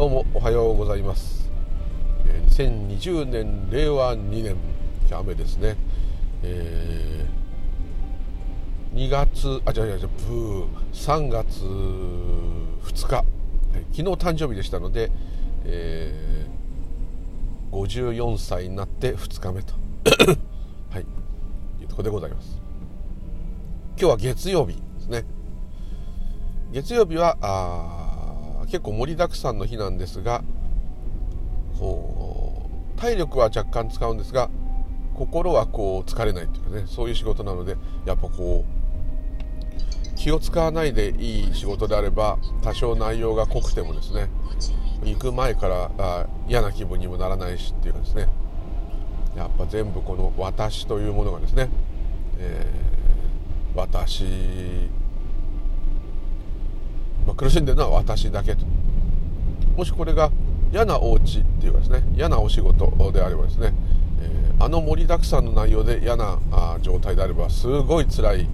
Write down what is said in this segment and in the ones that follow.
どうもおはようございます。2020年令和2年雨ですね、えー、2月あじゃあじゃあブー3月2日、はい、昨日誕生日でしたので、えー、54歳になって2日目と。はいいうところでございます。今日は月曜日ですね。月曜日はあ結構盛りだくさんの日なんですがこう体力は若干使うんですが心はこう疲れないっていうかねそういう仕事なのでやっぱこう気を使わないでいい仕事であれば多少内容が濃くてもですね行く前からあ嫌な気分にもならないしっていうかですねやっぱ全部この「私」というものがですね、えー、私まあ、苦しんでるのは私だけと。もしこれが嫌なお家っていうかですね嫌なお仕事であればですね、えー、あの盛りだくさんの内容で嫌なあ状態であればすごい辛い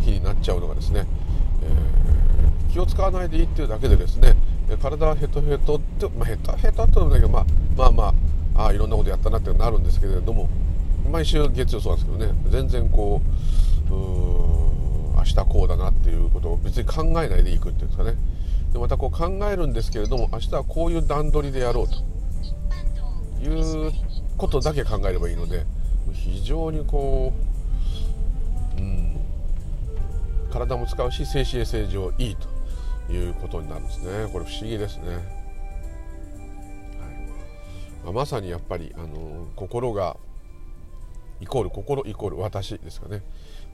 日になっちゃうのがですね、えー、気を使わないでいいっていうだけでですね体はヘトヘトって、まあ、ヘトヘトってのもだけど、まあ、まあまああいろんなことやったなってなるんですけれども毎週月曜そうなんですけどね全然こうう明日こうだなっていうことを別に考えないでいくっていうんですかね。でまたこう考えるんですけれども明日はこういう段取りでやろうと。いうことだけ考えればいいので非常にこう、うん、体も使うし精神衛生上いいということになるんですね。これ不思議ですね、はい。まあ、まさにやっぱりあの心がイコール心イコール私ですかね。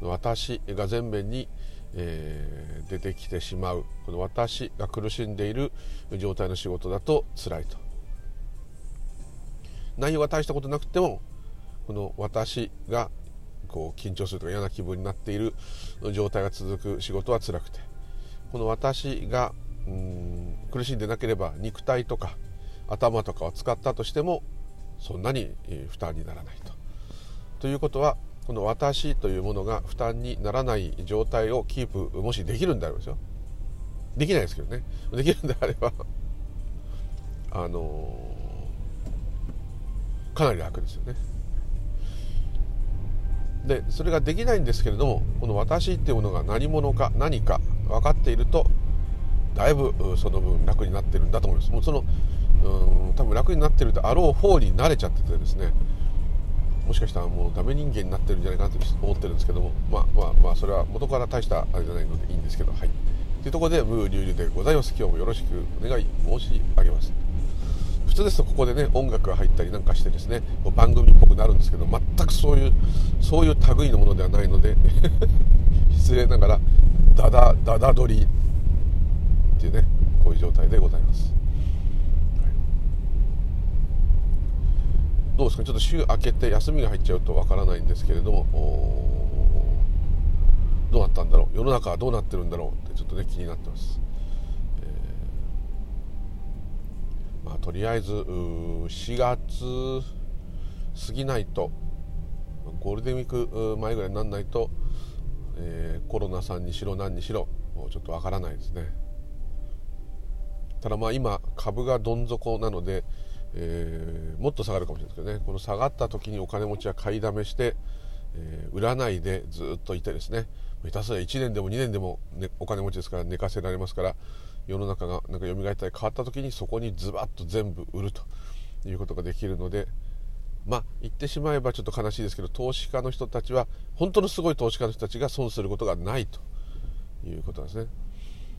私が前面に、えー、出てきてしまう。この私が苦しんでいる状態の仕事だと辛いと。内容が大したことなくてもこの私がこう緊張するとか嫌な気分になっている状態が続く仕事は辛くて。この私がうん苦しんでなければ肉体とか頭とかを使ったとしてもそんなに負担にならないと。ということはこの私というものが負担にならない状態をキープもしできるんであればですよ。できないですけどね。できるんであればあの、かなり楽ですよね。でそれができないんですけれどもこの私っていうものが何者か何か分かっているとだいぶその分楽になってるんだと思います。もうそのうん多分楽になってるとあろう方に慣れちゃっててですねもしかしたらもうダメ人間になってるんじゃないかなと思ってるんですけども。まあまあまあそれは元から大したあれじゃないのでいいんですけど。はい。というところでムーリュウリュでございます。今日もよろしくお願い申し上げます。普通ですとここでね音楽が入ったりなんかしてですね番組っぽくなるんですけど全くそういうそういう類のものではないので。失礼ながらダダダダ撮りっていうねこういう状態でございます。どうですか？ちょっと週明けて休みが入っちゃうとわからないんですけれども。どうなったんだろう？世の中はどうなってるんだろうってちょっとね気になってます、えー、まあとりあえず4月過ぎないとゴールデンウィーク前ぐらいになんないと、えー、コロナさんにしろ何にしろちょっとわからないですね。ただまあ今株がどん底なのでえー、もっと下がるかもしれないですけどね。この下がった時にお金持ちは買いだめして、えー、売らないでずっといてですね。下手すら1年でも2年でも、ね、お金持ちですから寝かせられますから世の中がなんか蘇ったり変わった時にそこにズバッと全部売るということができるのでまあ言ってしまえばちょっと悲しいですけど投資家の人たちは本当のすごい投資家の人たちが損することがないということなんですね。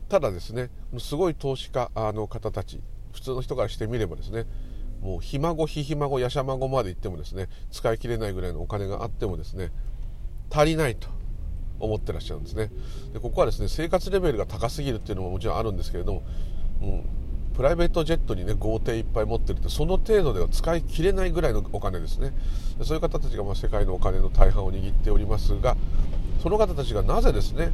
ただですねすごい投資家の方たち普通の人からしてみればですねもうひ孫ひひ孫やしゃ孫まで行ってもですね使い切れないぐらいのお金があってもですね足りないと思ってらっしゃるんですね。でここはですね生活レベルが高すぎるっていうのももちろんあるんですけれどももうプライベートジェットにね豪邸いっぱい持ってるってその程度では使い切れないぐらいのお金ですね。そういう方たちがま世界のお金の大半を握っておりますがその方たちがなぜですね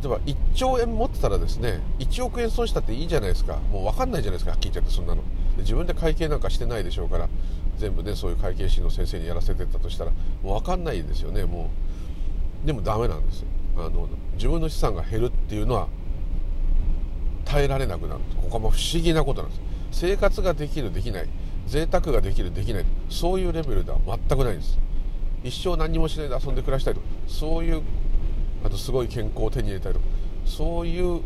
例えば1兆円持ってたらですね1億円損したっていいじゃないですか。もう分かんないじゃないですかはっきり言っちゃってそんなの。自分で会計なんかしてないでしょうから全部ねそういう会計士の先生にやらせてったとしたらもう分かんないですよねもう。でもダメなんですよ。あの自分の資産が減るっていうのは耐えられなくなるここはもう不思議なことなんです。生活ができるできない贅沢ができるできないそういうレベルでは全くないんです。一生何もしないで遊んで暮らしたいとそういうあとすごい健康を手に入れたいとそういう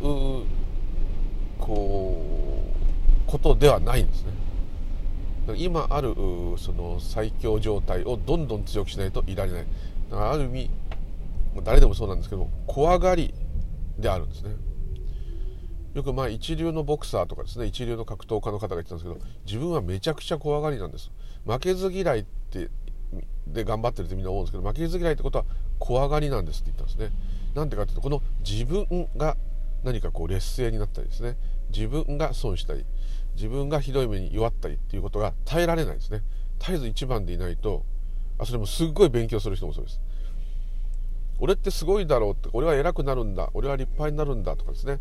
こうことではないんですね。今あるその最強状態をどんどん強くしないといられない。だからある意味誰でもそうなんですけど怖がりであるんですね。よくまあ一流のボクサーとかですね一流の格闘家の方が言ってたんですけど自分はめちゃくちゃ怖がりなんです。負けず嫌いってで頑張ってるってみんな思うんですけど負けず嫌いってことは怖がりなんですって言ったんですね。なんでかっていうとこの自分が何かこう劣勢になったりですね自分が損したり自分がひどい目に弱ったりっていうことが耐えられないですね。絶えず一番でいないとあそれもすっごい勉強する人もそうです。俺ってすごいだろうって俺は偉くなるんだ俺は立派になるんだとかですね。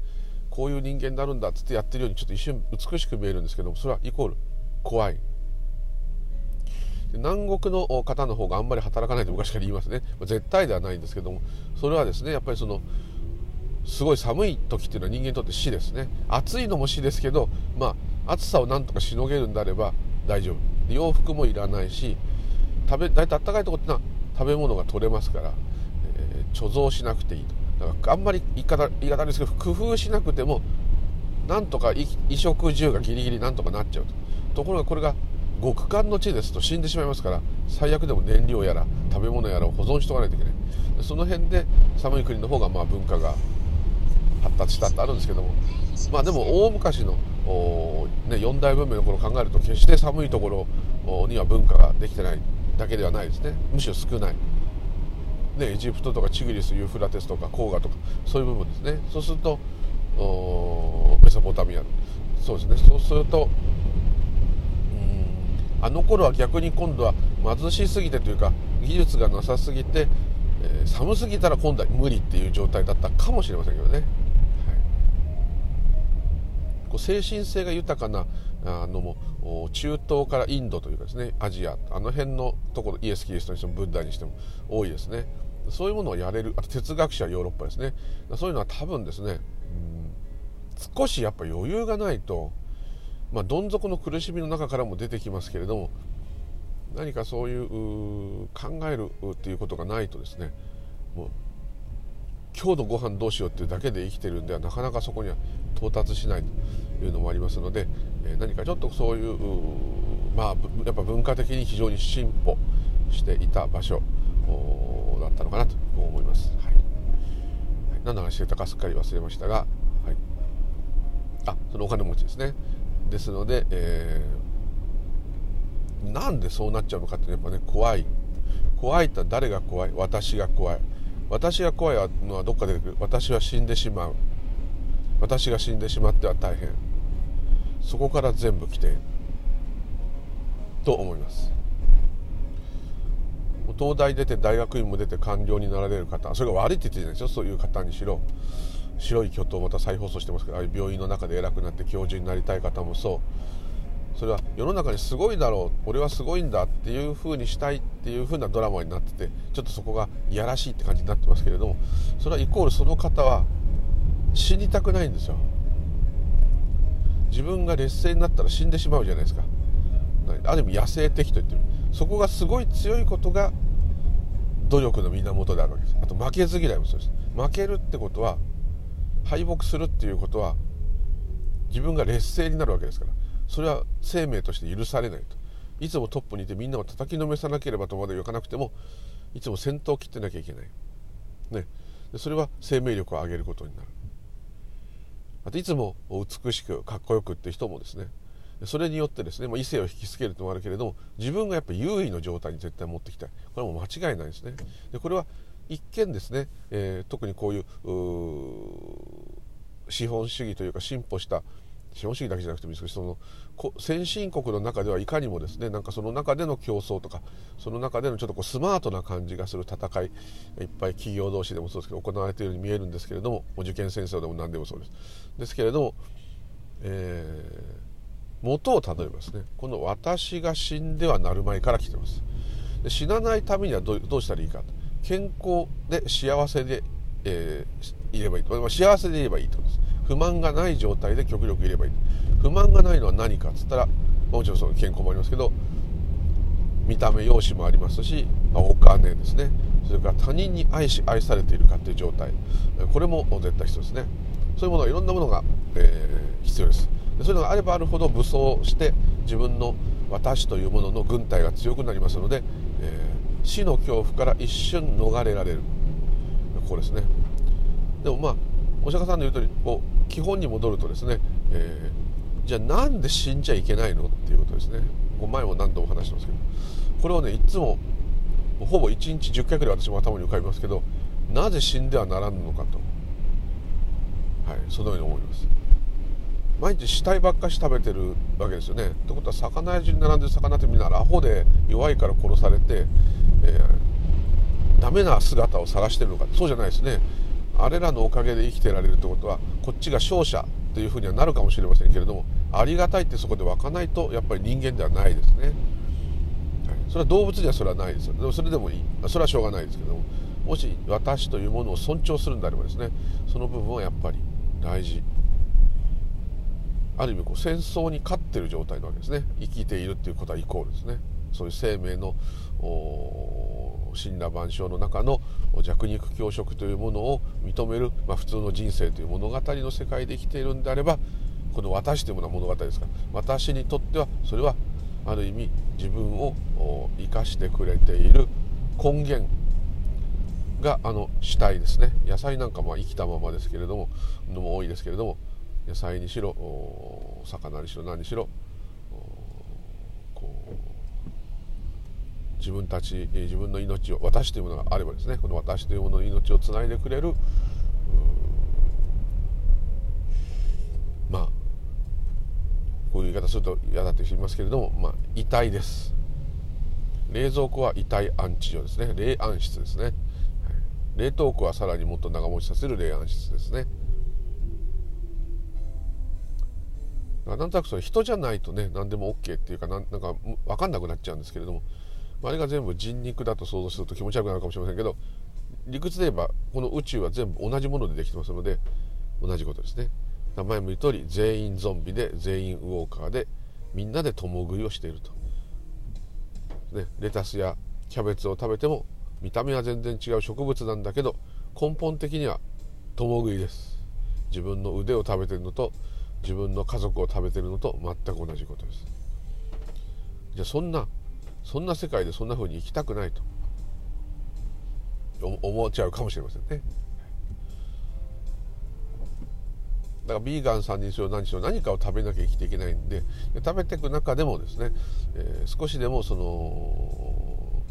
こういう人間になるんだっつってやってるようにちょっと一瞬美しく見えるんですけどもそれはイコール怖い。南国の方の方があんまり働かないと昔から言いますね。絶対ではないんですけどもそれはですねやっぱりそのすごい寒い時っていうのは人間にとって死ですね。暑いのも死ですけどまあ暑さをなんとかしのげるんであれば大丈夫。洋服もいらないし食べ大体あったかいとこってのは食べ物が取れますから、えー、貯蔵しなくていいと。だからあんまり言い方言い方ですけど工夫しなくてもなんとか衣食住がギリギリなんとかなっちゃうと。ところがこれが極寒の地ですと死んでしまいますから最悪でも燃料やら食べ物やらを保存しておかないといけない。その辺で寒い国の方がまあ文化が発達したってあるんですけども。まあでも大昔のね、四大文明の頃考えると決して寒いところには文化ができてないだけではないですね。むしろ少ない、ね、エジプトとかチグリスユーフラテスとか黄河とかそういう部分ですね。そうするとメソポタミアそうですね。そうするとあの頃は逆に今度は貧しすぎてというか技術がなさすぎて、え、寒すぎたら今度は無理っていう状態だったかもしれませんけどね、精神性が豊かなあのも中東からインドというかですねアジアあの辺のところイエス・キリストにしてもブッダにしても多いですね。そういうものをやれるあと哲学者ヨーロッパですね。そういうのは多分ですね、うん、少しやっぱ余裕がないとまあ、どん底の苦しみの中からも出てきますけれども何かそういう考えるっていうことがないとですねもう今日のご飯どうしようっていうだけで生きてるんではなかなかそこには到達しないというのもありますので、え何かちょっとそういうまあやっぱ文化的に非常に進歩していた場所だったのかなと思います。はい、何の話してたかすっかり忘れましたが、はい、あそのお金持ちですね。ですので、えー、なんでそうなっちゃうのかってやっぱね怖い。怖いって誰が怖い？私が怖い。私が怖いのはどっか出てくる。私は死んでしまう。私が死んでしまっては大変。そこから全部来てと思います。東大出て大学院も出て官僚になられる方。それが悪いって言ってるじゃないですよそういう方にしろ。白い巨頭また再放送してますけどああいう病院の中で偉くなって教授になりたい方もそう。それは世の中にすごいだろう俺はすごいんだっていうふうにしたいっていうふうなドラマになっててちょっとそこがいやらしいって感じになってますけれどもそれはイコールその方は死にたくないんですよ。自分が劣勢になったら死んでしまうじゃないですか。ある意味野生的と言ってる。そこがすごい強いことが努力の源であるわけです。あと負けず嫌いもそうです。負けるってことは敗北するっていうことは自分が劣勢になるわけですから。それは生命として許されないと。いつもトップにいてみんなを叩きのめさなければとまで言わなくてもいつも先頭を切ってなきゃいけない、ね、それは生命力を上げることになる。あといつも美しくかっこよくって人もですね。それによってですね、まあ、異性を引きつけるともあるけれども自分がやっぱ優位の状態に絶対持ってきたい。これはも間違いないですね。でこれは一見ですね、えー、特にこういう資本主義というか進歩した資本主義だけじゃなくてもいいですけどその先進国の中ではいかにもですねなんかその中での競争とかその中でのちょっとこうスマートな感じがする戦いいっぱい企業同士でもそうですけど行われているように見えるんですけれども受験戦争でも何でもそうです。ですけれども、えー、元をたどればですねこの「私が死んではなるまい」から来てます。で死なないためにはどうしたらいいか健康で幸せで、えー、いればいいと、まあ、幸せでいればいいとです。不満がない状態で極力いればいい。不満がないのは何かっつったらもちろんその健康もありますけど見た目容姿もありますし、まあ、お金ですね。それから他人に愛し愛されているかという状態。これも絶対必要ですね。そういうものいろんなものが、えー、必要です。そういうのがあればあるほど武装して自分の私というものの軍隊が強くなりますので、えー、死の恐怖から一瞬逃れられる。ここですね。でもまあお釈迦さんの言うとおりこう基本に戻るとですね、えー、じゃあなんで死んじゃいけないのっていうことですね。前も何度も話してますけど。これをねいつもほぼ1日10回くらい私も頭に浮かびますけどなぜ死んではならぬのかと。はいそのように思います。毎日死体ばっかし食べてるわけですよね。ってことは魚屋中に並んでる魚ってみんなアホで弱いから殺されて、えー、ダメな姿を晒してるのか。そうじゃないですね。あれらのおかげで生きてられるってことはこっちが勝者というふうにはなるかもしれませんけれどもありがたいってそこで湧かないとやっぱり人間ではないですね、はい、それは動物にはそれはないですよ。でもそれでもいい。それはしょうがないですけどももし私というものを尊重するんであればですねその部分はやっぱり大事。ある意味こう戦争に勝ってる状態なわけですね。生きているっていうことはイコールですね。そういう生命の神羅万象の中の弱肉強食というものを認める、まあ、普通の人生という物語の世界で生きているんであればこの私というものは物語ですから私にとってはそれはある意味自分を生かしてくれている根源があの死体ですね。野菜なんかも生きたままですけれどものも多いですけれども野菜にしろ魚にしろ何にしろこう自分たち自分の命を私というものがあればですねこの私というものの命をつないでくれるまあこういう言い方すると嫌だと言いますけれども、まあ、遺体です。冷蔵庫は遺体安置所ですね。冷暗室ですね。冷凍庫はさらにもっと長持ちさせる冷暗室ですね。なんとなくそれ人じゃないとね何でも OK っていうかなんなんか分かんなくなっちゃうんですけれどもあれが全部人肉だと想像すると気持ち悪くなるかもしれませんけど理屈で言えばこの宇宙は全部同じものでできてますので同じことですね。名前も言う通り全員ゾンビで全員ウォーカーでみんなで共食いをしていると、ね、レタスやキャベツを食べても見た目は全然違う植物なんだけど根本的には共食いです。自分の腕を食べてるのと自分の家族を食べてるのと全く同じことです。じゃあそんなそんな世界でそんな風に生きたくないと。思っちゃうかもしれませんね。だからビーガンさんにしろ何しろ何かを食べなきゃ生きていけないんで食べていく中でもですね、えー、少しでもその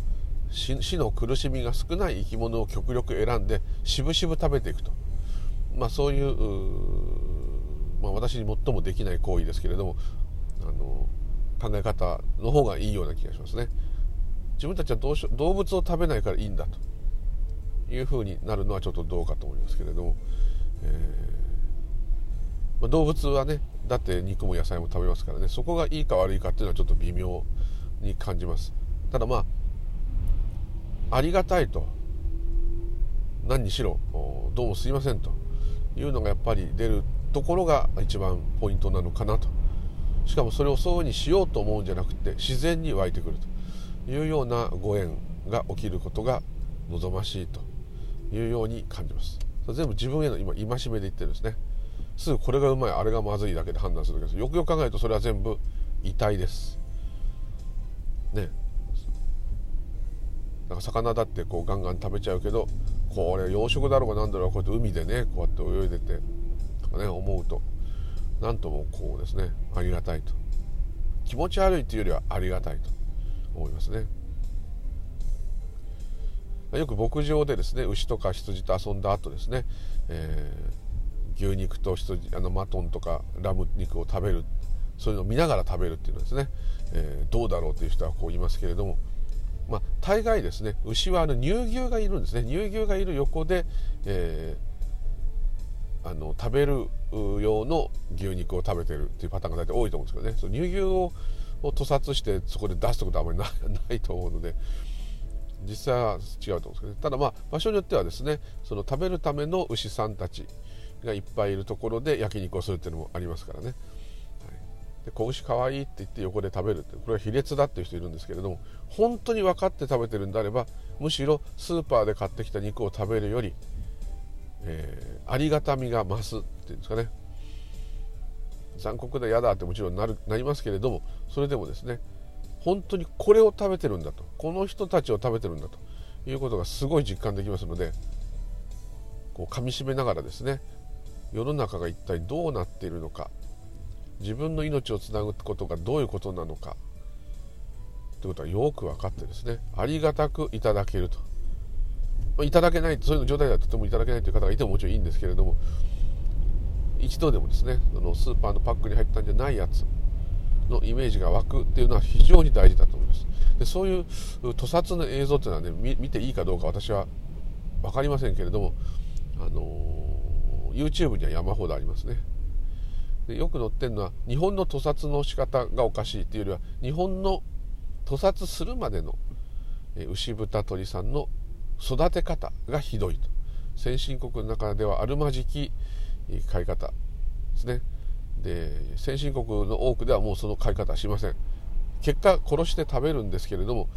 死の苦しみが少ない生き物を極力選んでしぶしぶ食べていくと、まあ、そういうまあ、私に最もできない行為ですけれども考え方の方がいいような気がしますね。自分たちはどうし動物を食べないからいいんだと。いうふうになるのはちょっとどうかと思いますけれども、えー、まあ、動物はねだって肉も野菜も食べますからね。そこがいいか悪いかっていうのはちょっと微妙に感じます。ただまあありがたいと。何にしろどうもすいませんと。いうのがやっぱり出るところが一番ポイントなのかなと。しかもそれをそういうふうにしようと思うんじゃなくて自然に湧いてくるというようなご縁が起きることが望ましいというように感じます。全部自分への今戒めで言ってるんですね。すぐこれがうまいあれがまずいだけで判断するわけです。よくよく考えるとそれは全部遺体です。ね。なんか魚だってこうガンガン食べちゃうけどこれ養殖だろうが何だろうがこうやって海でねこうやって泳いでてとかね思うと。何ともこうですねありがたいと。気持ち悪いというよりはありがたいと思いますね。よく牧場でですね牛とか羊と遊んだ後ですね、えー、牛肉と羊あのマトンとかラム肉を食べるそういうのを見ながら食べるっていうのはですね、えー、どうだろうという人はこう言いますけれどもまあ、大概ですね牛はあの乳牛がいるんですね。乳牛がいる横で、えーあの食べる用の牛肉を食べてるっていうパターンが大体多いと思うんですけどね。その乳牛を屠殺してそこで出すってことはあまりないと思うので実際は違うと思うんですけどね。ただまあ場所によってはですねその食べるための牛さんたちがいっぱいいるところで焼肉をするっていうのもありますからね、はい、で子牛かわいいって言って横で食べるってこれは卑劣だっていう人いるんですけれども本当に分かって食べてるんであればむしろスーパーで買ってきた肉を食べるより、えー、ありがたみが増すっていうんですかね。残酷で嫌だってもちろんなるなりますけれどもそれでもですね本当にこれを食べてるんだとこの人たちを食べてるんだということがすごい実感できますのでこう噛みしめながらですね世の中が一体どうなっているのか自分の命をつなぐことがどういうことなのかということはよく分かってですねありがたくいただけると。いただけないそういう状態ではとてもいただけないという方がいてももちろんいいんですけれども一度でもですねあのスーパーのパックに入ったんじゃないやつのイメージが湧くっていうのは非常に大事だと思います。でそういう屠殺の映像っていうのはね見ていいかどうか私は分かりませんけれどもあの YouTube には山ほどありますね。でよく載ってるのは日本の屠殺の仕方がおかしいっていうよりは日本の屠殺するまでの牛豚鳥さんの育て方がひどいと。先進国の中ではあるまじき飼い方ですね。で先進国の多くではもうその飼い方はしません。結果殺して食べるんですけれども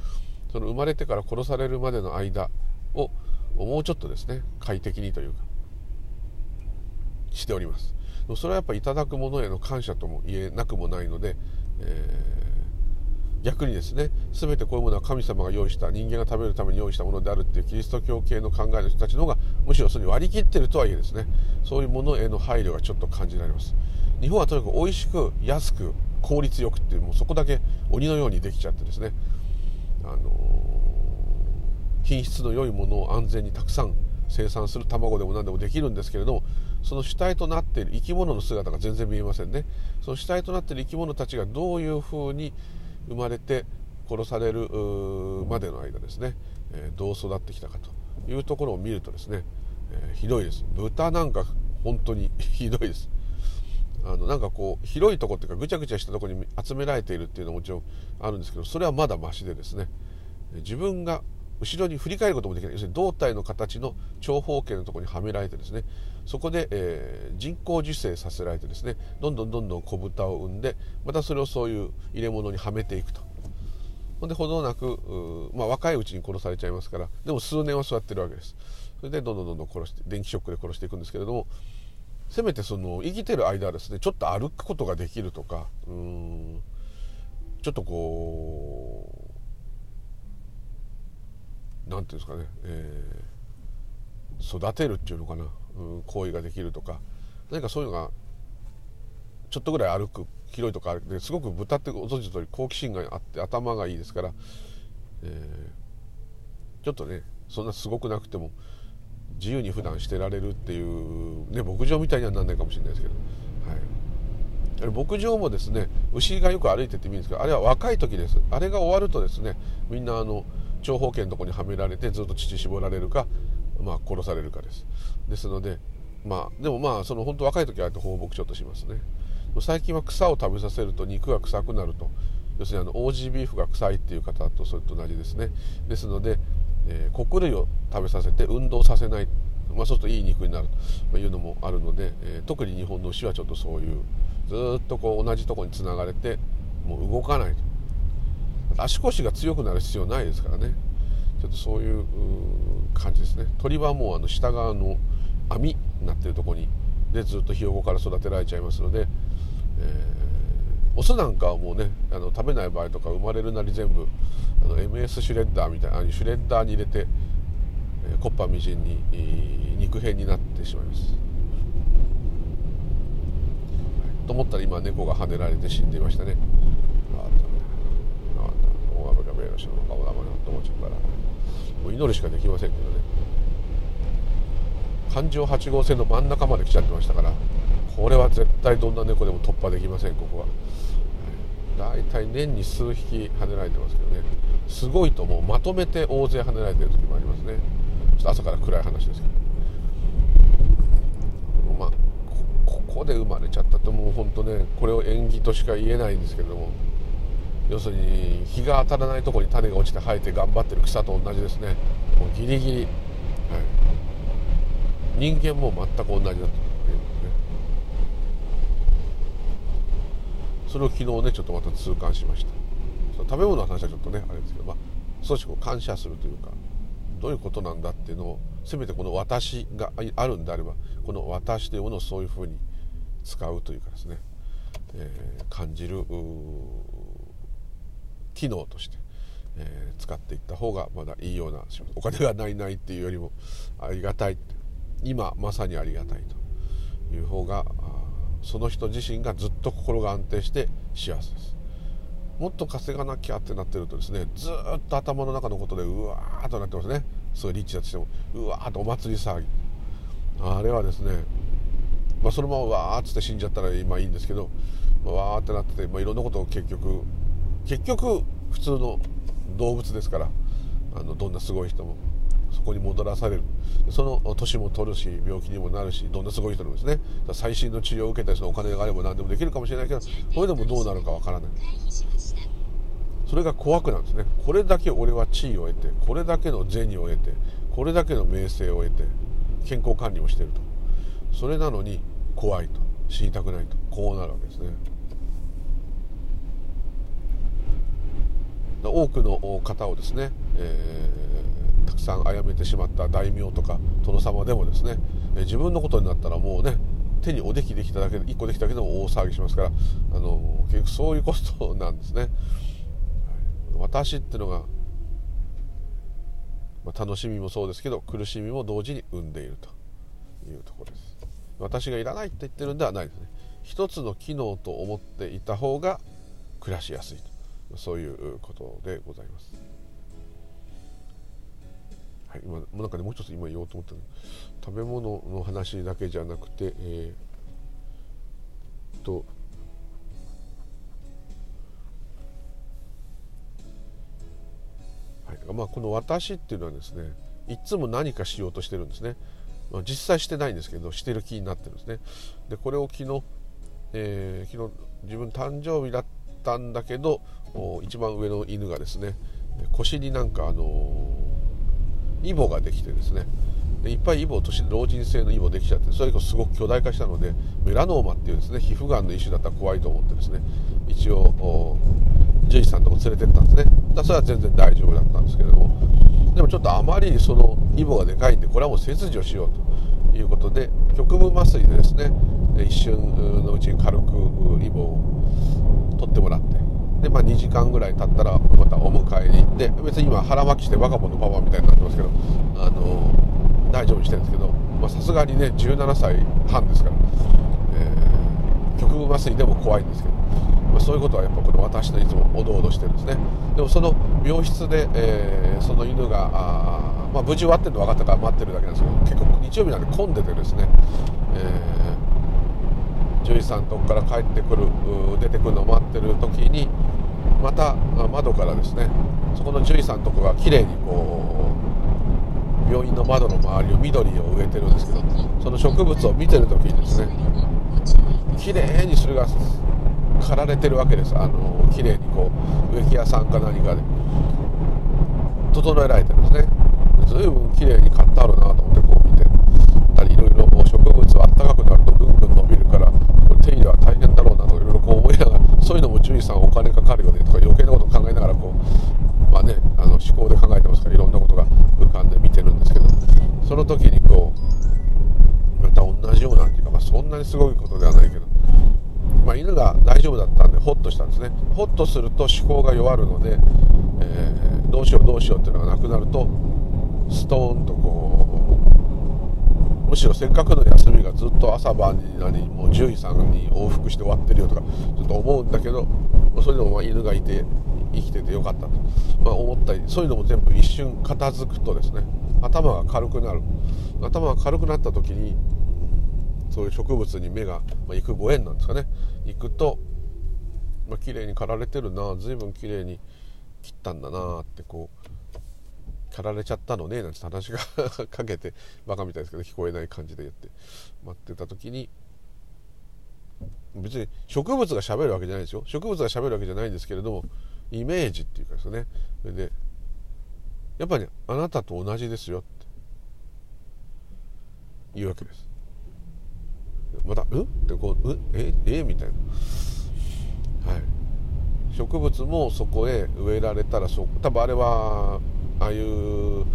その生まれてから殺されるまでの間をもうちょっとですね快適にというかしております。それはやっぱりいただくものへの感謝とも言えなくもないので、えー、逆にですね全てこういうものは神様が用意した人間が食べるために用意したものであるっていうキリスト教系の考えの人たちの方がむしろそれに割り切ってるとはいえですね。そういうものへの配慮がちょっと感じられます。日本はとにかく美味しく安く効率よくっていうもうそこだけ鬼のようにできちゃってですね。あの品質の良いものを安全にたくさん生産する卵でも何でもできるんですけれどもその主体となっている生き物の姿が全然見えませんね。その主体となっている生き物たちがどういうふうに生まれて殺されるまでの間ですね、え、どう育ってきたかというところを見るとですね、え、ひどいです。豚なんか本当に ひどいです。あのなんかこう広いとこっていうかぐちゃぐちゃしたとこに集められているっていうのはもちろんあるんですけどそれはまだましでですね自分が後ろに振り返ることもできない。要するに胴体の形の長方形のところにはめられてですね。そこで、えー、人工授精させられてですね。どんどんどんどん子豚を産んでまたそれをそういう入れ物にはめていくと。ほんでほどなく、まあ、若いうちに殺されちゃいますからでも数年は座ってるわけです。それでどんどんどんどん殺して電気ショックで殺していくんですけれどもせめてその生きてる間はですねちょっと歩くことができるとかうんちょっとこうなんていうんですかね、えー、育てるっていうのかな、うん、行為ができるとか何かそういうのがちょっとぐらい歩く広いとかですごく豚ってご存知の通り好奇心があって頭がいいですから、えー、ちょっとねそんなすごくなくても自由に普段してられるっていうね牧場みたいにはなんないかもしれないですけど、はい、牧場もですね牛がよく歩いてて見るんですけどあれは若い時です。あれが終わるとですねみんなあの長方形のとこにはめられてずっと乳絞られるか、まあ、殺されるかです。ですのでまあでもまあその本当若い時はあえて放牧場としますね。最近は草を食べさせると肉が臭くなると。要するにあのオージービーフが臭いっていう方とそれと同じですね。ですのでえー、穀類を食べさせて運動させない、まあ、そうするといい肉になるというのもあるので、えー、特に日本の牛はちょっとそういうずっとこう同じとこにつながれてもう動かないと。足腰が強くなる必要ないですからね。ちょっとそういう感じですね。鳥はもうあの下側の網になってるとこにでずっとひよこから育てられちゃいますので、えー、オスなんかはもうねあの食べない場合とか生まれるなり全部あの MS シュレッダーみたいなシュレッダーに入れて、えー、コッパみじんに、肉片になってしまいます、と思ったら今猫が跳ねられて死んでいましたね。大雨が迷路しの顔だと思っちゃったら。もう祈るしかできませんけどね。環状8号線の真ん中まで来ちゃってましたからこれは絶対どんな猫でも突破できませんここは。大体年に数匹跳ねられてますけどね。すごいともうまとめて大勢跳ねられてる時もありますね。ちょっと朝から暗い話ですけど。まあここで生まれちゃったともう本当ねこれを縁起としか言えないんですけれども。要するに日が当たらないとこに種が落ちて生えて頑張ってる草と同じですね。もうギリギリ、はい、人間も全く同じだとうね。それを昨日ねちょっとまた痛感しました。食べ物の話はちょっとねあれですけど、まあ、少しこう感謝するというかどういうことなんだっていうのをせめてこの「私」があるんであればこの「私」というものをそういうふうに使うというかですね、えー、感じる機能として、えー、使っていった方がまだいいようなお金がないないっていうよりもありがたい。今まさにありがたいという方がその人自身がずっと心が安定して幸せです。もっと稼がなきゃってなってるとですねずっと頭の中のことでうわーっとなってますね。すごいリッチだとしてもうわーっとお祭り騒ぎ。あれはですねまあ、そのままわーっつって死んじゃったら今いいんですけど、まあ、わーってなってて、まあ、いろんなことを結局結局普通の動物ですからあのどんなすごい人もそこに戻らされる。その年も取るし病気にもなるしどんなすごい人もですね。最新の治療を受けたりそのお金があれば何でもできるかもしれないけどこれでもどうなるかわからない。それが怖くなんですね。これだけ俺は地位を得てこれだけの銭を得てこれだけの名声を得て健康管理をしてると。それなのに怖いと。死にたくないと。こうなるわけですね。多くの方をですね、えー、たくさん殺めてしまった大名とか殿様でもですね自分のことになったらもうね手におできできただけで1個できただけでも大騒ぎしますからあの結局そういうことなんですね。私っていうのが、まあ、楽しみもそうですけど苦しみも同時に生んでいるというところです。私がいらないって言ってるんではないですね。一つの機能と思っていた方が暮らしやすいと。そういうことでございます。はい、今なんかねもう一つ今言おうと思ったの。食べ物の話だけじゃなくて、えー、とはいまあ、この「私」っていうのはですねいつも何かしようとしてるんですね、まあ、実際してないんですけどしてる気になってるんですね。でこれを昨日、えー、昨日自分誕生日だったんだけど一番上の犬がですね腰になんかあのイボができてですね。でいっぱいイボとして老人性のイボできちゃってそれがすごく巨大化したのでメラノーマっていうですね皮膚がんの一種だったら怖いと思ってですね一応獣医さんのとこ連れてったんですね。だそれは全然大丈夫だったんですけれどもでもちょっとあまりにそのイボがでかいんでこれはもう切除しようということで局部麻酔でですね一瞬のうちに軽くイボを取ってもらってでまあ2時間ぐらい経ったらまたお迎えに行って別に今腹巻きしてバカボンのパパみたいになってますけどあの大丈夫にしてるんですけどさすがにね17歳半ですから、えー、局部麻酔でも怖いんですけど、まあ、そういうことはやっぱこの私といつもおどおどしてるんですね。でもその病室で、えー、その犬があ、まあ、無事終わってるの分かったから待ってるだけなんですけど結構日曜日なんで混んでてですね、えー獣医さんとこから帰ってくる出てくるのを待ってる時にまた窓からですねそこの獣医さんとこが綺麗にこう病院の窓の周りを緑を植えてるんですけどその植物を見てる時にですね綺麗にそれが刈られてるわけです。あの綺麗にこう植木屋さんか何かで。整えられてるんですね。随分綺麗に刈ってあるなと思ってこう見てたりいろいろ植物は暖かくなるとぐんぐん伸びるから手入れは大変だろうなといろいろこう思いながらそういうのも獣医さんお金かかるよねとか余計なことを考えながらこうまあねあの思考で考えてますからいろんなことが浮かんで見てるんですけどその時にこうまた同じようなっていうか、まあ、そんなにすごいことではないけど、まあ、犬が大丈夫だったんでホッとしたんですね。ホッとすると思考が弱るので、えー、どうしようどうしようっていうのがなくなるとストーンとこうむしろせっかくの休みがずっと朝晩になりもう獣医さんに往復して終わってるよとかちょっと思うんだけどそれでもまあ犬がいて生きててよかったと、まあ、思ったりそういうのも全部一瞬片付くとですね頭が軽くなる。頭が軽くなった時にそういう植物に目が、まあ、行くご縁なんですかね。行くと、まあ綺麗に刈られてるな随分綺麗に切ったんだなってこう刈られちゃったのねなんて話が かけてバカみたいですけど聞こえない感じで言って待ってた時に別に植物がしゃべるわけじゃないですよ。植物がしゃべるわけじゃないんですけれどもイメージっていうかですね。それでやっぱりあなたと同じですよって。言うわけです。また「う？ん?」ってこう「うんええ？みたいな、はい。植物もそこへ植えられたらそ多分あれはああいう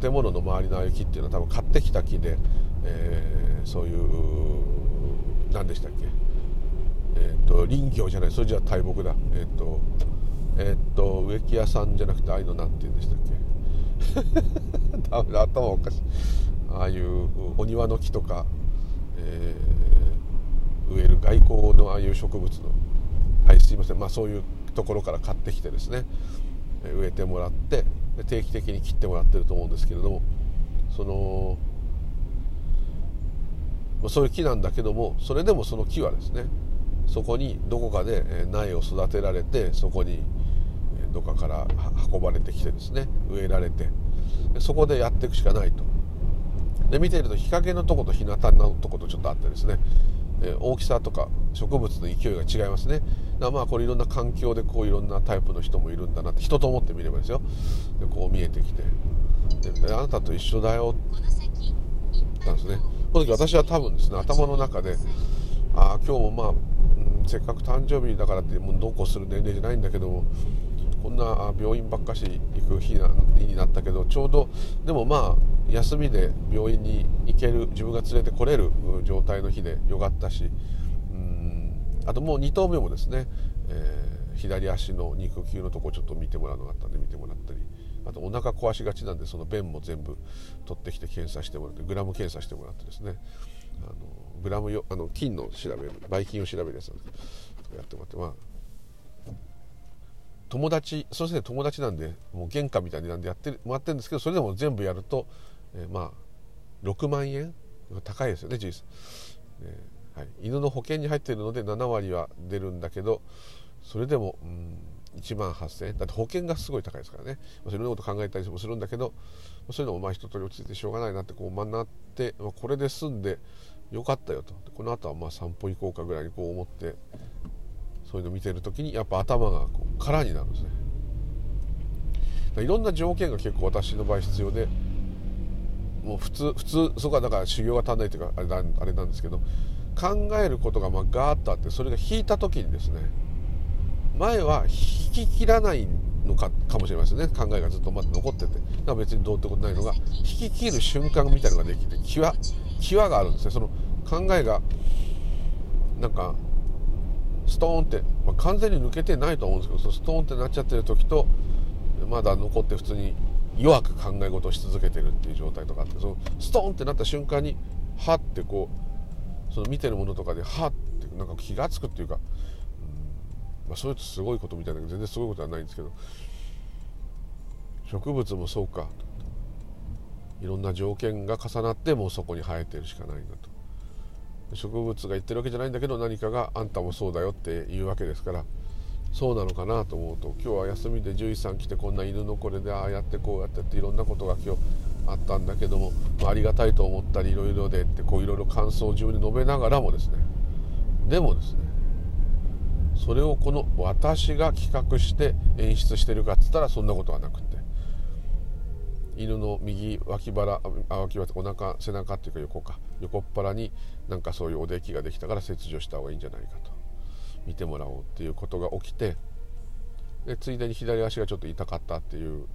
建物の周りのああいう木っていうのは多分買ってきた木で、えー、そういう何でしたっけ？えっ、ー、と林業じゃないそれじゃ大木だ。えっ、ー、とえっ、と植木屋さんじゃなくてああいうのなんて言うんでしたっけ？ダメだ頭おかしい。ああいうお庭の木とか、え、植える外交のああいう植物のはいすいません。まあそういうところから買ってきてですね植えてもらって定期的に切ってもらってると思うんですけれどもそのそういう木なんだけどもそれでもその木はですねそこにどこかで苗を育てられてそこにどっかから運ばれてきてですね植えられてそこでやっていくしかないと。で見ていると日陰のとこと日向のとことちょっとあってですね大きさとか植物の勢いが違いますね。だからまあこれいろんな環境でこういろんなタイプの人もいるんだなって人と思ってみればですよ。でこう見えてきて。であなたと一緒だよ。って言ったんですね。この時私は多分ですね頭の中でああ今日もまあ、うん、せっかく誕生日だからってもうどうこうする年齢じゃないんだけどもこんな病院ばっかし行く日になったけどちょうどでもまあ休みで病院に行ける自分が連れてこれる状態の日でよかったしうんあともう2頭目もですね、えー、左足の肉球のとこちょっと見てもらうのがあったんで見てもらったりあとお腹壊しがちなんでその便も全部取ってきて検査してもらってグラム検査してもらってですねあのグラムよあの菌の調べるばい菌を調べるやつなんです。やってもらってまあ友達そして友達なんでもう原価みたいになんでやってもらってるんですけどそれでも全部やると、えー、まあ6万円高いですよね実、えーはい、犬の保険に入ってるので7割は出るんだけどそれでも、うん、1万8000円。だって保険がすごい高いですからね、まあ、それのこと考えたりもするんだけどそういうのもまあ一通り落ち着いてしょうがないなってこう学って、まあ、これで済んでよかったよと。この後はまあ散歩行こうかぐらいにこう思ってそういうの見てる時にやっぱ頭がこう空になるんですね。いろんな条件が結構私の場合必要でもう普通普通そこはだから修行が足んないというかあれあれなんですけど考えることがまあガーッとあってそれが引いた時にですね前は引き切らないのかかもしれませんね。考えがずっとまだ残ってて。だ別にどうってことないのが引き切る瞬間みたいのができて際際があるんですね。その考えがなんかストーンって、まあ、完全に抜けてないと思うんですけどストーンってなっちゃってる時とまだ残って普通に弱く考え事をし続けてるっていう状態とかあってそのストーンってなった瞬間にはってこうその見てるものとかではってなんか気が付くっていうか、まあ、それとすごいことみたいな全然すごいことはないんですけど植物もそうかいろんな条件が重なってもうそこに生えてるしかないんだと。植物が言ってるわけじゃないんだけど何かがあんたもそうだよって言うわけですからそうなのかなと思うと今日は休みで獣医さん来てこんな犬のこれでああやってこうやってっていろんなことが今日あったんだけども、まあ、ありがたいと思ったりいろいろでってこういろいろ感想を自分で述べながらもですね。でもですねそれをこの私が企画して演出してるかっつったらそんなことはなくて。犬の右脇腹あ脇腹お腹背中っていうか横か。横っ腹になんかそういうおできができたから切除した方がいいんじゃないかと。見てもらおうっていうことが起きてでついでに左足がちょっと痛かったっていう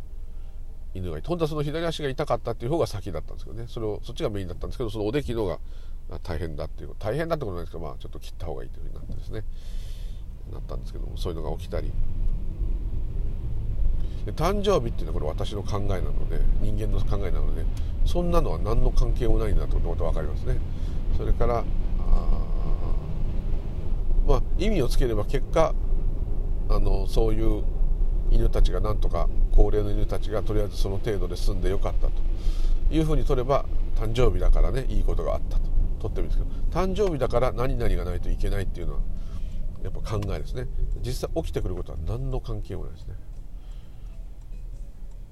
犬がいて本当はその左足が痛かったっていう方が先だったんですけどね。それをそっちがメインだったんですけどそのおできのが大変だっていう大変だってことなんですけどまあちょっと切った方がいいというふうになってですね。なったんですけどもそういうのが起きたり。で誕生日っていうのはこれ私の考えなので人間の考えなのでそんなのは何の関係もないんだということが分かりますね。それからまあ意味をつければ結果あのそういう犬たちがなんとか高齢の犬たちがとりあえずその程度で済んでよかったというふうに取れば誕生日だからねいいことがあったと。取ってるんですけど誕生日だから何々がないといけないっていうのは考えですね実際起きてくることは何の関係もないですね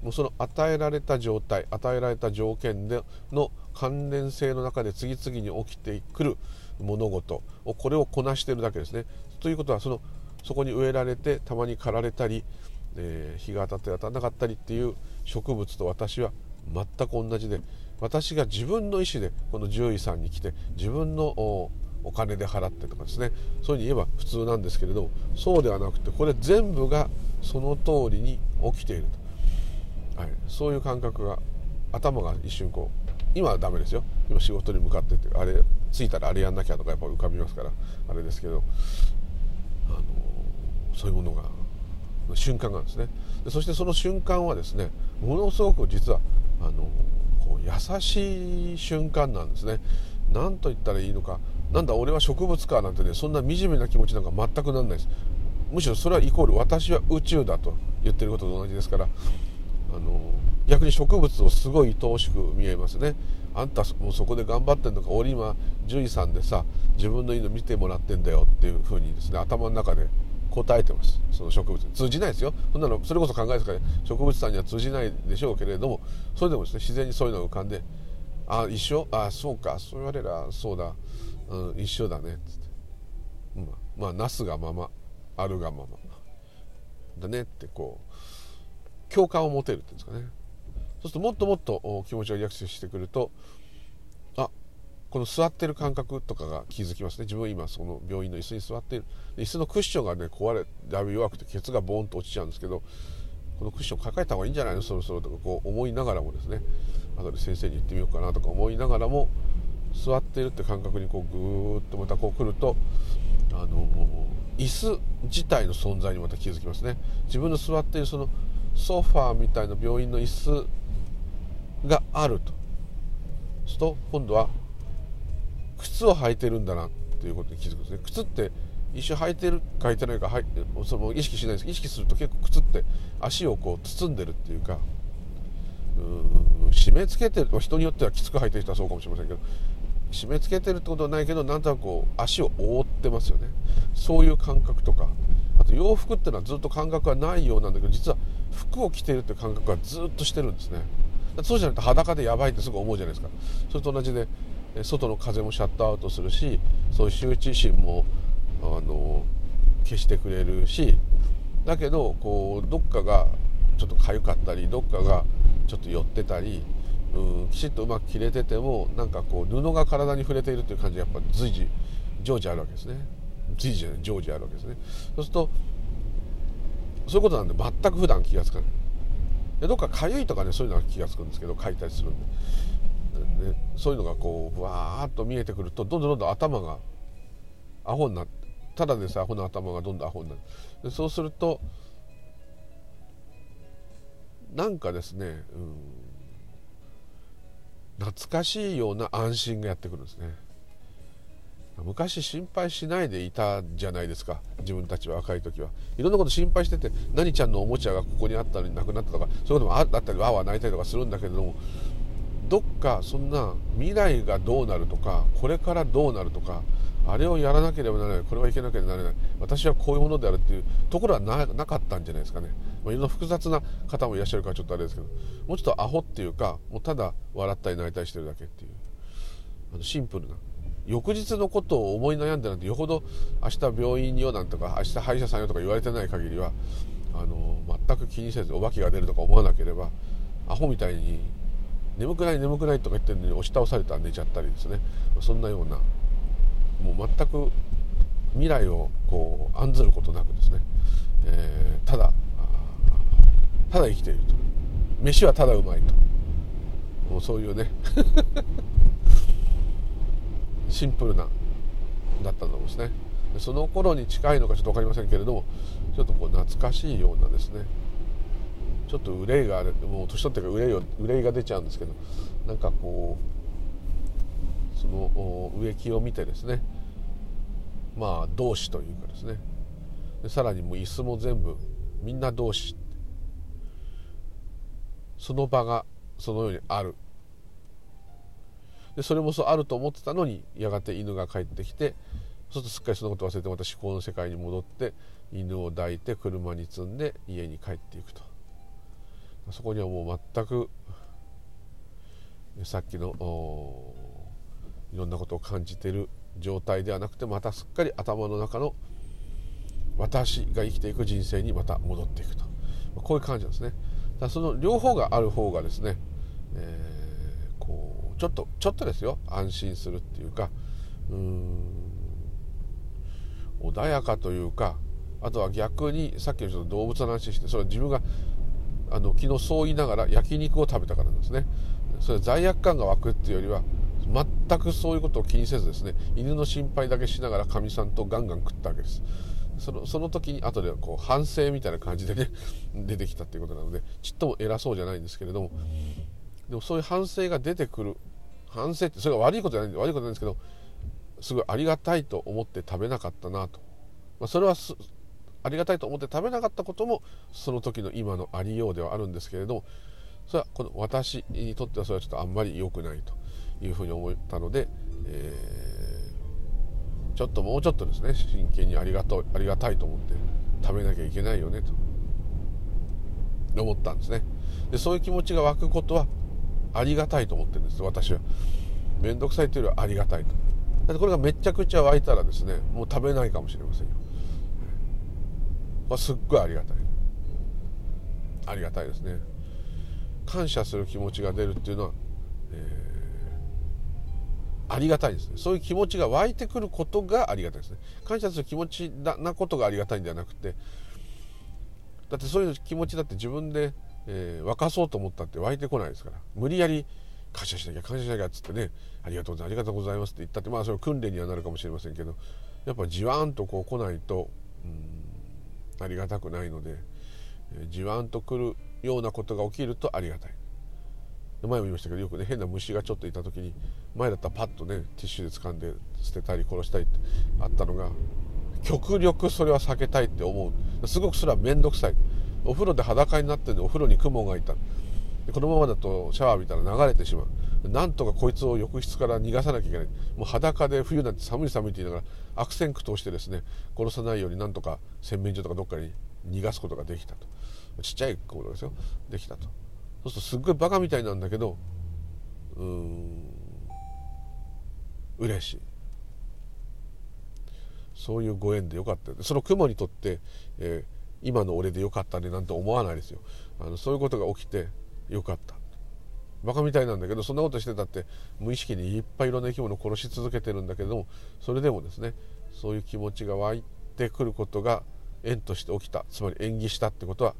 もうその与えられた状態与えられた条件での関連性の中で次々に起きてくる物事をこれをこなしてるだけですね。ということはそのそこに植えられてたまに刈られたり、えー、日が当たって当たらなかったりっていう植物と私は全く同じで私が自分の意思でこの獣医さんに来て自分のお金で払ってとかですね。そういうふうに言えば普通なんですけれどもそうではなくてこれ全部がその通りに起きていると、はい、そういう感覚が頭が一瞬こう今はダメですよ。今仕事に向かってってあれ着いたらあれやんなきゃとかやっぱ浮かびますからあれですけどあのそういうものが瞬間がですね。そしてその瞬間はですねものすごく実はあのこう優しい瞬間なんですね。何と言ったらいいのかなんだ俺は植物かなんてねそんな惨めな気持ちなんか全くなんないです。むしろそれはイコール私は宇宙だと言ってることと同じですからあの逆に植物をすごい愛おしく見えますね。あんたもうそこで頑張ってんのか俺今獣医さんでさ自分の犬見てもらってんだよっていうふうにですね頭の中で答えてます。その植物通じないですよ。そんなのそれこそ考えですから、ね、植物さんには通じないでしょうけれどもそれでもですね自然にそういうのが浮かんで「あ一緒？あそうかそう言われりゃそうだ、うん、一緒だね」っつって、うん、まあなすがままあるがまま。だねってこう共感を持てるっていうんですかね。そうするともっともっと気持ちがリラックスしてくるとあこの座ってる感覚とかが気づきますね。自分今その病院の椅子に座っている椅子のクッションがね壊れだいぶ弱くてケツがボーンと落ちちゃうんですけどこのクッション抱えた方がいいんじゃないの？そろそろとかこう思いながらもですね。後で先生に言ってみようかなとか思いながらも座っているって感覚にこうぐーっとまたこう来るとあの椅子自体の存在にまた気づきますね。自分の座っているそのソファーみたいな病院の椅子があると。すると今度は靴を履いてるんだなっていうことに気づくんですね。靴って一瞬履いてるか履いてないか履いその意識しないです。けど意識すると結構靴って足をこう包んでるっていうかうん締め付けてる人によってはきつく履いてる人はそうかもしれませんけど締め付けてるってことはないけどなんとなくこう足を覆ってますよね。そういう感覚とか。あと洋服っていうのはずっと感覚はないようなんだけど実は服を着てるって感覚はずっとしてるんですね。そうじゃないと裸でやばいってすぐ思うじゃないですか。それと同じで外の風もシャットアウトするしそういう羞恥心もあの消してくれるしだけどこうどっかがちょっと痒かったりどっかがちょっと寄ってたりうんきちっとうまく切れててもなんかこう布が体に触れているという感じがやっぱ随時常時あるわけですね。随時じゃない常時あるわけですね。そうするとそういうことなんで全く普段気が付かない。どっか痒いとかねそういうのは気が付くんですけど掻いたりするんで。でそういうのがこうわーっと見えてくるとどんどんどんどん頭がアホになってただでさアホな頭がどんどんアホになる。でそうするとなんかですね、うん、懐かしいような安心がやってくるんですね。昔心配しないでいたじゃないですか。自分たちは若い時は。いろんなこと心配してて何ちゃんのおもちゃがここにあったのになくなったとかそういうこともあったりわわ泣いたりとかするんだけれどもどっかそんな未来がどうなるとかこれからどうなるとかあれをやらなければならない。これはいけなければならない。私はこういうものであるっていうところはなかったんじゃないですかね、まあ、いろんな複雑な方もいらっしゃるからちょっとあれですけどもうちょっとアホっていうかもうただ笑ったり泣いたりしてるだけっていう。あのシンプルな。翌日のことを思い悩んでなんてよほど明日病院よなんとか明日歯医者さんよとか言われてない限りはあの全く気にせずお化けが出るとか思わなければアホみたいに眠くない眠くないとか言ってるのに押し倒されたら寝ちゃったりですね。そんなようなもう全く未来をこう案ずることなくですね、えー、ただただ生きていると。飯はただうまいと。もうそういうね。シンプルなだったと思うんですね。その頃に近いのかちょっと分かりませんけれどもちょっとこう懐かしいようなですね。ちょっと憂いがある。もう年取ってから憂いを憂いが出ちゃうんですけどなんかこうその植木を見てですね。まあ同志というかですね。でさらにもう椅子も全部みんな同志。その場がそのようにある。でそれもそうあると思ってたのにやがて犬が帰ってきてそうするとすっかりそのことを忘れてまた思考の世界に戻って犬を抱いて車に積んで家に帰っていくと。そこにはもう全くさっきのいろんなことを感じている状態ではなくてまたすっかり頭の中の私が生きていく人生にまた戻っていくと。こういう感じなんですね。だその両方がある方がですね、えー、こうちょっとちょっとですよ。安心するっていうかうん穏やかというかあとは逆にさっきのちょっ動物の話してそれは自分があの昨日そう言いながら焼肉を食べたからですね。それ罪悪感が湧くっていうよりは全くそういうことを気にせずですね犬の心配だけしながらかみさんとガンガン食ったわけです。そのその時に後でこう反省みたいな感じでね 出てきたっていうことなのでちっとも偉そうじゃないんですけれども。でもそういう反省が出てくる反省ってそれが悪いことじゃないんで悪いことなんですけどすごいありがたいと思って食べなかったなと、まあ、それはありがたいと思って食べなかったこともその時の今のありようではあるんですけれどもそれはこの私にとってはそれはちょっとあんまり良くないというふうに思ったので、えー、ちょっともうちょっとですね真剣にありがとうありがたいと思って食べなきゃいけないよねと。思ったんですね。でそういう気持ちが湧くことはありがたいと思ってるんです。私は。面倒くさいというよりはありがたいと。だってこれがめちゃくちゃ湧いたらですねもう食べないかもしれませんよ、まあ、すっごいありがたい。ありがたいですね。感謝する気持ちが出るっていうのは、えー、ありがたいですね。そういう気持ちが湧いてくることがありがたいですね。感謝する気持ちなことがありがたいんではなくてだってそういう気持ちだって自分で、えー、沸かそうと思ったって湧いてこないですから。無理やり感謝しなきゃ感謝しなきゃっつってねありがとうございますありがとうございますって言ったってまあそれ訓練にはなるかもしれませんけどやっぱじわーんとこう来ないとうんありがたくないので、えー、じわんと来るようなことが起きるとありがたい。前も言いましたけどよくね変な虫がちょっといた時に前だったらパッとねティッシュで掴んで捨てたり殺したいってあったのが極力それは避けたいって思う。すごくそれは面倒くさい。お風呂で裸になってるんでお風呂に雲がいた。このままだとシャワー浴びたら流れてしまう。なんとかこいつを浴室から逃がさなきゃいけない。もう裸で冬なんて寒い寒いって言いながら悪戦苦闘してですね殺さないようになんとか洗面所とかどっかに逃がすことができたと。ちっちゃいことですよ。できたと。そうするとすっごいバカみたいなんだけどうん嬉しい。そういうご縁でよかったその雲にとって、えー、今の俺でよかったねなんて思わないですよ。あのそういうことが起きてよかった。バカみたいなんだけどそんなことしてたって無意識にいっぱいいろんな生き物を殺し続けてるんだけどもそれでもですねそういう気持ちが湧いてくることが縁として起きた。つまり縁起したってことは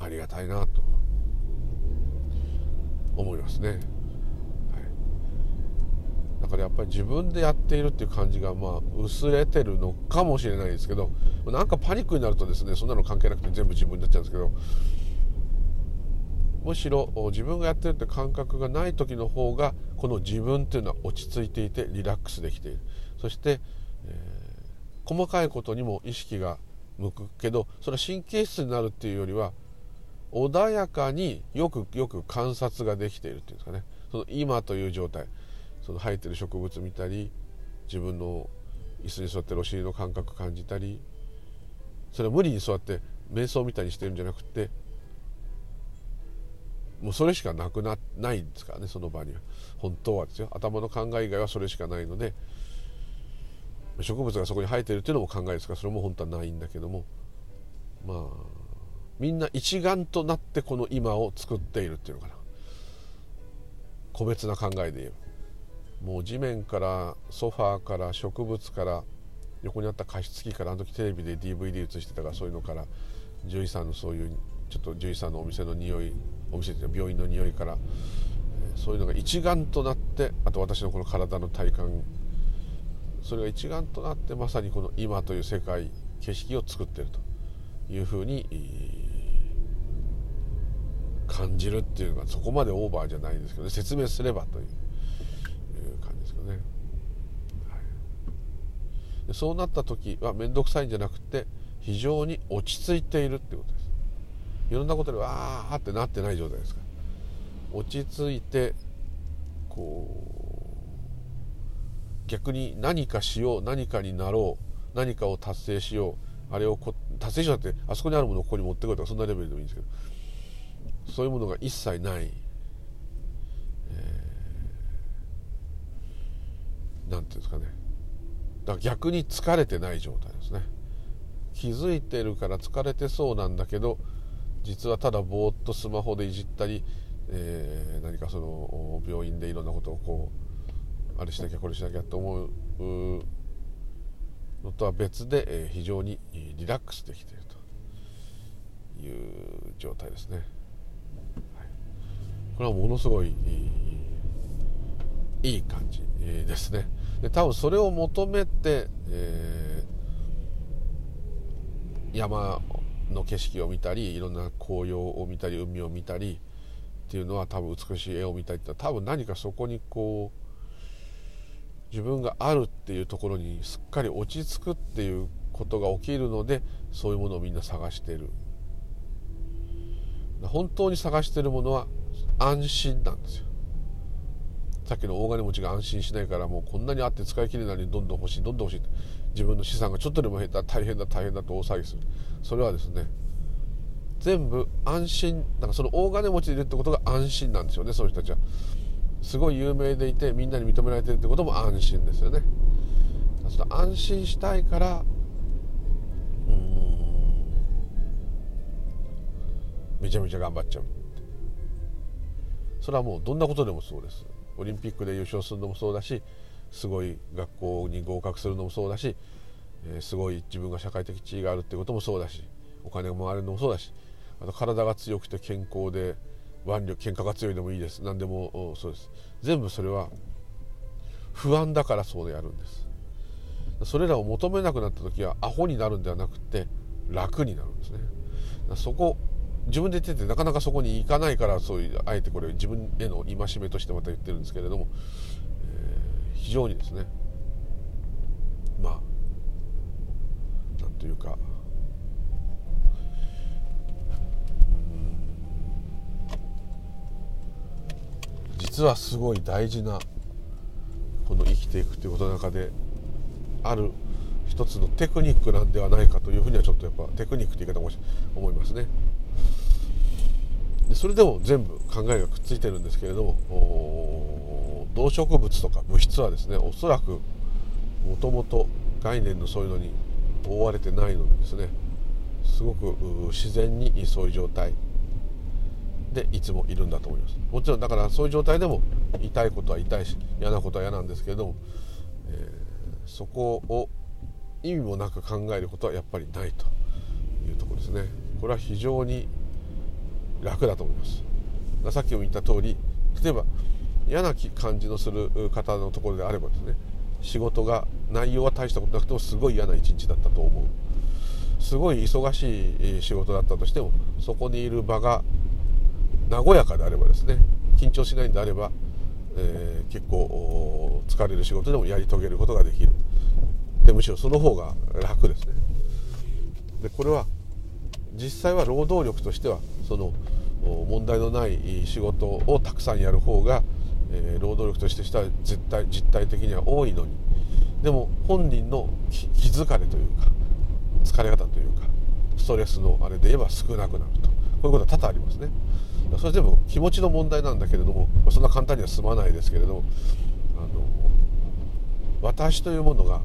ありがたいなと思いますね、だからやっぱり自分でやっているっていう感じがまあ薄れてるのかもしれないですけどなんかパニックになるとですねそんなの関係なくて全部自分になっちゃうんですけどむしろ自分がやってるって感覚がない時の方がこの自分っていうのは落ち着いていてリラックスできている。そして、えー、細かいことにも意識が向くけどそれは神経質になるっていうよりは穏やかによくよく観察ができているっていうんですかね。その今という状態。その生えてる植物見たり自分の椅子に座ってるお尻の感覚感じたりそれは無理に座って瞑想みたいにしてるんじゃなくてもうそれしかなくなないんですからねその場には。本当はですよ。頭の考え以外はそれしかないので植物がそこに生えてるっていうのも考えですからそれも本当はないんだけどもまあみんな一丸となってこの今を作っているっていうのかな。個別な考えで言えば。もう地面からソファーから植物から横にあった加湿器からあの時テレビで DVD 映してたからそういうのから獣医さんのそういうちょっと獣医さんのお店の匂いお店で病院の匂いからそういうのが一丸となってあと私のこの体の体感。それが一丸となってまさにこの今という世界景色を作ってるというふうに感じるっていうのがそこまでオーバーじゃないんですけどね。説明すればという。ですけどね、はい、そうなった時は面倒くさいんじゃなくて非常に落ち着いているっていうことです。いろんなことでわーってなってない状態ですか。ら落ち着いてこう逆に何かしよう何かになろう何かを達成しようあれをこ達成しようってあそこにあるものをここに持ってこいとかそんなレベルでもいいんですけどそういうものが一切ない、えー、なんていうんですかね。だから逆に疲れてない状態ですね。気づいてるから疲れてそうなんだけど実はただぼーっとスマホでいじったり、えー、何かその病院でいろんなことをこうあれしなきゃこれしなきゃと思うのとは別で、え非常にリラックスできているという状態ですね、はい、これはものすごいいい感じですね。で多分それを求めて、えー、山の景色を見たりいろんな紅葉を見たり海を見たりっていうのは多分美しい絵を見たりって多分何かそこにこう自分があるっていうところにすっかり落ち着くっていうことが起きるのでそういうものをみんな探してる。本当に探してるものは安心なんですよ。さっきの大金持ちが安心しないからもうこんなにあって使い切れないのにどんどん欲しいどんどん欲しい自分の資産がちょっとでも減ったら大変だ大変だと大騒ぎする。それはですね全部安心だかその大金持ちでいるってことが安心なんですよねその人たちは。すごい有名でいてみんなに認められてるってことも安心ですよね。その安心したいからうんめちゃめちゃ頑張っちゃうそれはもうどんなことでもそうです。オリンピックで優勝するのもそうだしすごい学校に合格するのもそうだし、えー、すごい自分が社会的地位があるってこともそうだしお金が回るのもそうだしあと体が強くて健康で腕力喧嘩が強いでもいいです。何でもそうです。全部それは不安だからそうやるんです。それらを求めなくなった時はアホになるんではなくて楽になるんですね。そこ自分で言っててなかなかそこに行かないからそういうあえてこれ自分への戒めとしてまた言ってるんですけれども、えー、非常にですねまあなんというか実はすごい大事なこの生きていくということの中である一つのテクニックなんではないかというふうにはちょっとやっぱテクニックという言い方も思いますね。でそれでも全部考えがくっついてるんですけれども動植物とか物質はですねおそらくもともと概念のそういうのに覆われてないのでですねすごく自然にそういう状態。でいつもいるんだと思います。もちろんだからそういう状態でも痛いことは痛いし嫌なことは嫌なんですけれども、えー、そこを意味もなく考えることはやっぱりないというところですね。これは非常に楽だと思います。さっきも言った通り例えば嫌な感じのする方のところであればですね仕事が内容は大したことなくてもすごい嫌な一日だったと思う。すごい忙しい仕事だったとしてもそこにいる場が和やかであればですね緊張しないんであれば、えー、結構疲れる仕事でもやり遂げることができる。でむしろその方が楽ですね。でこれは実際は労働力としてはその問題のない仕事をたくさんやる方が、えー、労働力としては絶対実体的には多いのに。でも本人の気疲れというか疲れ方というかストレスのあれで言えば少なくなると。こういうことは多々ありますね。それ全部気持ちの問題なんだけれどもそんな簡単には済まないですけれどもあの私というものが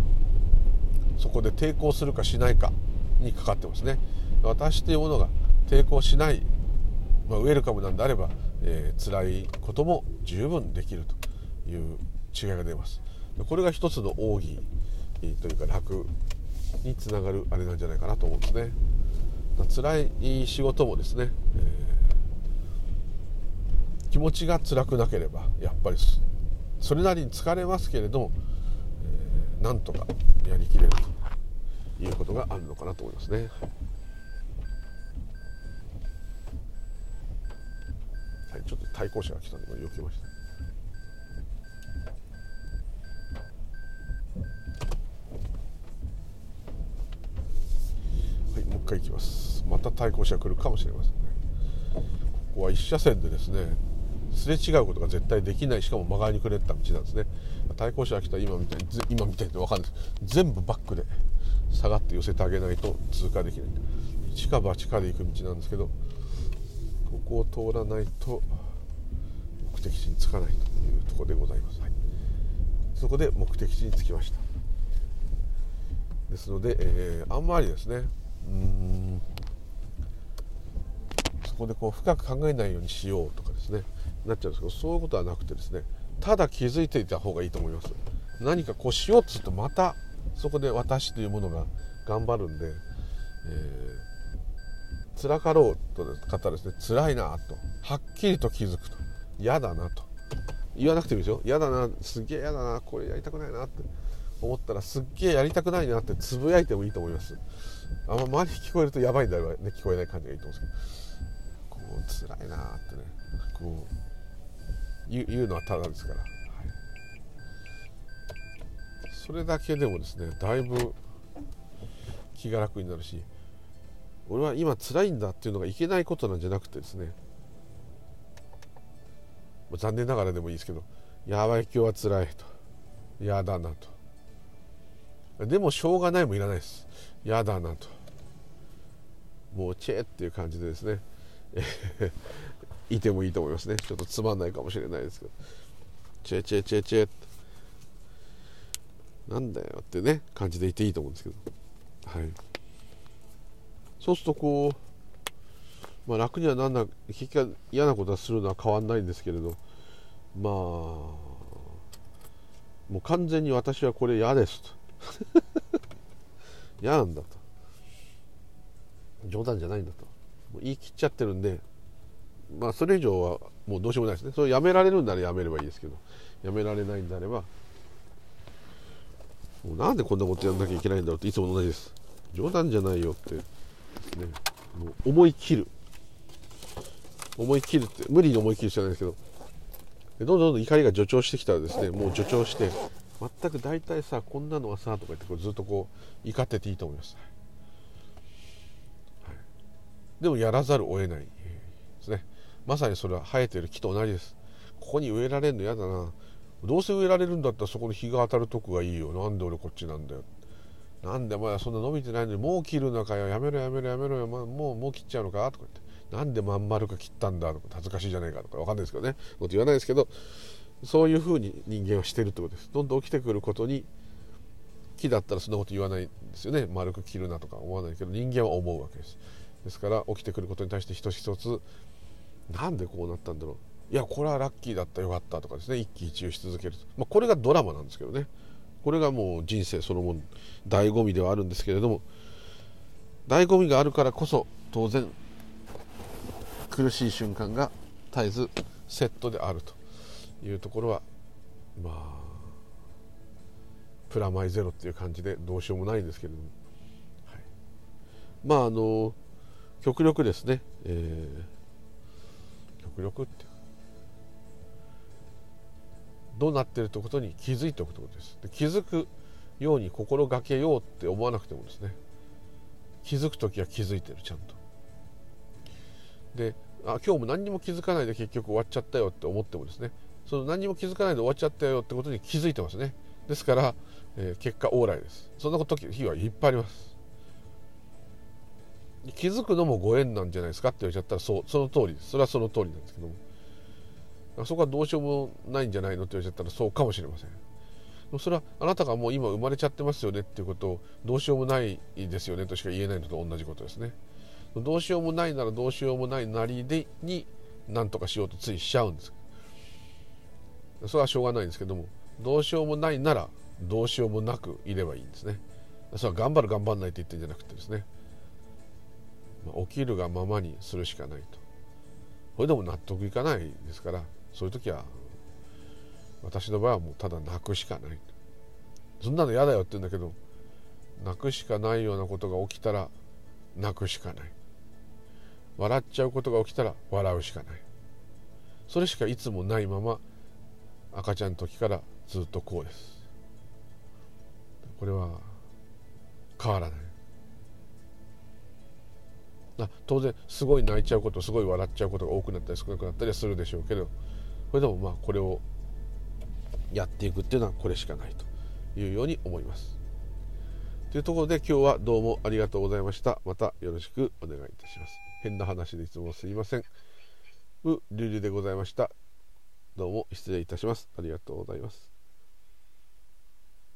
そこで抵抗するかしないかにかかってますね。私というものが抵抗しない、まあ、ウェルカムなんであれば、えー、辛いことも十分できるという違いが出ますこれが一つの奥義というか楽につながるあれなんじゃないかなと思うんですね辛い仕事もですね、えー気持ちが辛くなければやっぱりそれなりに疲れますけれども、えー、なんとかやりきれるということがあるのかなと思いますね。ちょっと対向車が来たので避けました。はい、もう一回行きます。また対向車が来るかもしれませんね。ここは一車線でですね、すれ違うことが絶対できないしかも曲がりにくれた道なんですね対向車が来た今みたいに今みたいに分かんないです全部バックで下がって寄せてあげないと通過できない地下ば地下で行く道なんですけどここを通らないと目的地に着かないというところでございます、はい、そこで目的地に着きました。ですので、えー、あんまりですねうんそこでこう深く考えないようにしようとかですねなっちゃうんですけどそういうことはなくてですねただ気づいていた方がいいと思います。何かこうしようとするとまたそこで私というものが頑張るんで、え、辛かろうと方ですね辛いなと。はっきりと気づくと。嫌だなと。言わなくてもいいですよ嫌だなすげえ嫌だなこれやりたくないなって。思ったらすっげえやりたくないなってつぶやいてもいいと思います。あんま周り聞こえるとやばいんだよね。聞こえない感じがいいと思うんですけど。こう辛いなってね。こう言うのはただですから、はい、それだけでもですねだいぶ気が楽になるし。俺は今辛いんだっていうのがいけないことなんじゃなくてですね。残念ながらでもいいですけどやばい今日は辛いと。嫌だなと。でもしょうがないもいらないです。嫌だなと。もうチェっていう感じでですね。いてもいいと思いますね。ちょっとつまんないかもしれないですけど。チェチェチェチェなんだよってね感じでいていいと思うんですけど。はい。そうするとこう、まあ、楽にはなんな結局嫌なことはするのは変わんないんですけれどまあもう完全に私はこれ嫌ですと。嫌なんだと。冗談じゃないんだと。もう言い切っちゃってるんでまあそれ以上はもうどうしようもないですね。それやめられるんならやめればいいですけどやめられないんであればもうなんでこんなことやんなきゃいけないんだろうっていつも同じです。冗談じゃないよって。ね。もう思い切る。思い切るって無理に思い切るじゃないですけど。どんどんどんどん怒りが助長してきたらですねもう助長して全く大体さこんなのはさとか言ってこうずっとこう怒ってていいと思います、はい、でもやらざるを得ないですね。まさにそれは生えてる木と同じです。ここに植えられるの嫌だな。どうせ植えられるんだったらそこに日が当たるとこがいいよ。なんで俺こっちなんだよ。なんでまだそんな伸びてないのにもう切るのかよ。やめろやめろやめろよ、ま、もうもう切っちゃうのか？とか言って。なんでまん丸く切ったんだ？とか恥ずかしいじゃないかとか分かんないですけどね。こと言わないですけどそういうふうに人間はしてるってことです。どんどん起きてくることに木だったらそんなこと言わないんですよね。丸く切るなとか思わないけど人間は思うわけです。ですから起きてくることに対して一つ一つなんでこうなったんだろう。いやこれはラッキーだった。よかった。とかですね。一喜一憂し続けると、まあ、これがドラマなんですけどね。これがもう人生そのもの醍醐味ではあるんですけれども醍醐味があるからこそ当然苦しい瞬間が絶えずセットであるというところはまあプラマイゼロっていう感じでどうしようもないんですけれども、はい、まああの極力ですね、えー、極力っていうどうなっているということに気づいておくということです。で気づくように心がけようって思わなくてもですね。気づく時は気づいてるちゃんと。であ今日も何にも気づかないで結局終わっちゃったよって思ってもですね。その何にも気づかないで終わっちゃったよってことに気づいてますね。ですから、えー、結果往来です。そんなこと日はいっぱいあります。気づくのもご縁なんじゃないですかって言われちゃったらそうその通りです。それはその通りなんですけども。そこはどうしようもないんじゃないのって言われちゃったらそうかもしれません。それはあなたがもう今生まれちゃってますよねっていうことをどうしようもないですよねとしか言えないのと同じことですね。どうしようもないならどうしようもないなりでに何とかしようとついしちゃうんです。それはしょうがないんですけどもどうしようもないならどうしようもなくいればいいんですね。それは頑張る頑張らないって言ってるんじゃなくてですね、起きるがままにするしかないと。これでも納得いかないですからそういう時は私の場合はもうただ泣くしかない。そんなの嫌だよって言うんだけど泣くしかないようなことが起きたら泣くしかない。笑っちゃうことが起きたら笑うしかない。それしかいつもないまま赤ちゃんの時からずっとこうです。これは変わらない。当然すごい泣いちゃうことすごい笑っちゃうことが多くなったり少なくなったりはするでしょうけどこれでもまあこれをやっていくっていうのはこれしかないというように思います。というところで今日はどうもありがとうございました。またよろしくお願いいたします。変な話でいつもすいません。うりゅうりゅうでございました。どうも失礼いたします。ありがとうございます。